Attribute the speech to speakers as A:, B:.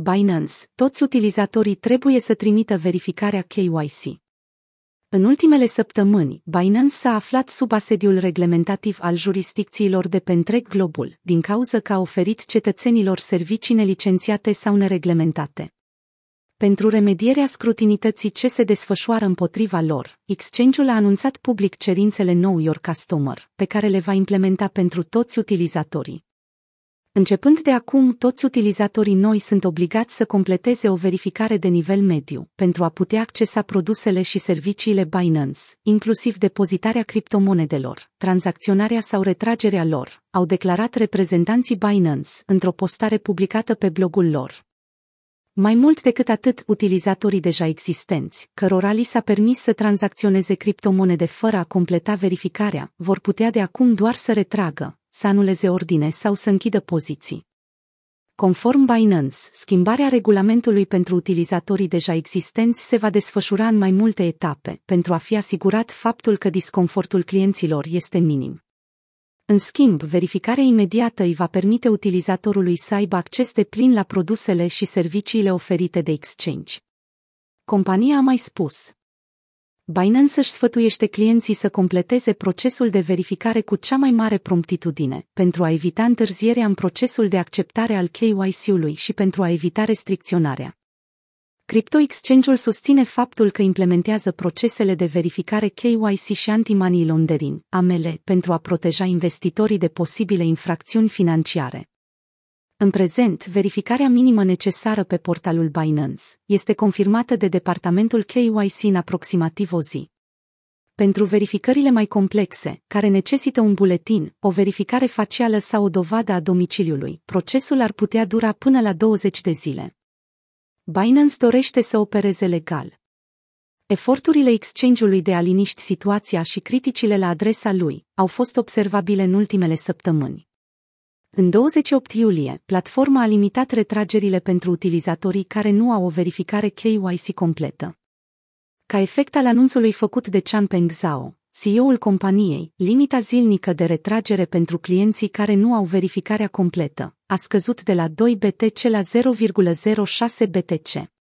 A: Binance, toți utilizatorii trebuie să trimită verificarea KYC. În ultimele săptămâni, Binance s-a aflat sub asediul reglementativ al jurisdicțiilor de pe întreg globul, din cauză că a oferit cetățenilor servicii nelicențiate sau nereglementate. Pentru remedierea scrutinității ce se desfășoară împotriva lor, exchange-ul a anunțat public cerințele Know Your Customer, pe care le va implementa pentru toți utilizatorii. Începând de acum, toți utilizatorii noi sunt obligați să completeze o verificare de nivel mediu pentru a putea accesa produsele și serviciile Binance, inclusiv depozitarea criptomonedelor, tranzacționarea sau retragerea lor, au declarat reprezentanții Binance într-o postare publicată pe blogul lor. Mai mult decât atât, utilizatorii deja existenți, cărora li s-a permis să tranzacționeze criptomonede fără a completa verificarea, vor putea de acum doar să retragă, să anuleze ordine sau să închidă poziții. Conform Binance, schimbarea regulamentului pentru utilizatorii deja existenți se va desfășura în mai multe etape, pentru a fi asigurat faptul că disconfortul clienților este minim. În schimb, verificarea imediată îi va permite utilizatorului să aibă acces de plin la produsele și serviciile oferite de exchange. Compania a mai spus. Binance își sfătuiește clienții să completeze procesul de verificare cu cea mai mare promptitudine, pentru a evita întârzierea în procesul de acceptare al KYC-ului și pentru a evita restricționarea. Crypto Exchange-ul susține faptul că implementează procesele de verificare KYC și anti-money laundering, AML, pentru a proteja investitorii de posibile infracțiuni financiare. În prezent, verificarea minimă necesară pe portalul Binance este confirmată de departamentul KYC în aproximativ o zi. Pentru verificările mai complexe, care necesită un buletin, o verificare facială sau o dovadă a domiciliului, procesul ar putea dura până la 20 de zile. Binance dorește să opereze legal. Eforturile exchange-ului de a liniști situația și criticile la adresa lui au fost observabile în ultimele săptămâni. În 28 iulie, platforma a limitat retragerile pentru utilizatorii care nu au o verificare KYC completă. Ca efect al anunțului făcut de Changpeng Zhao, CEO-ul companiei, limita zilnică de retragere pentru clienții care nu au verificarea completă a scăzut de la 2 BTC la 0,06 BTC.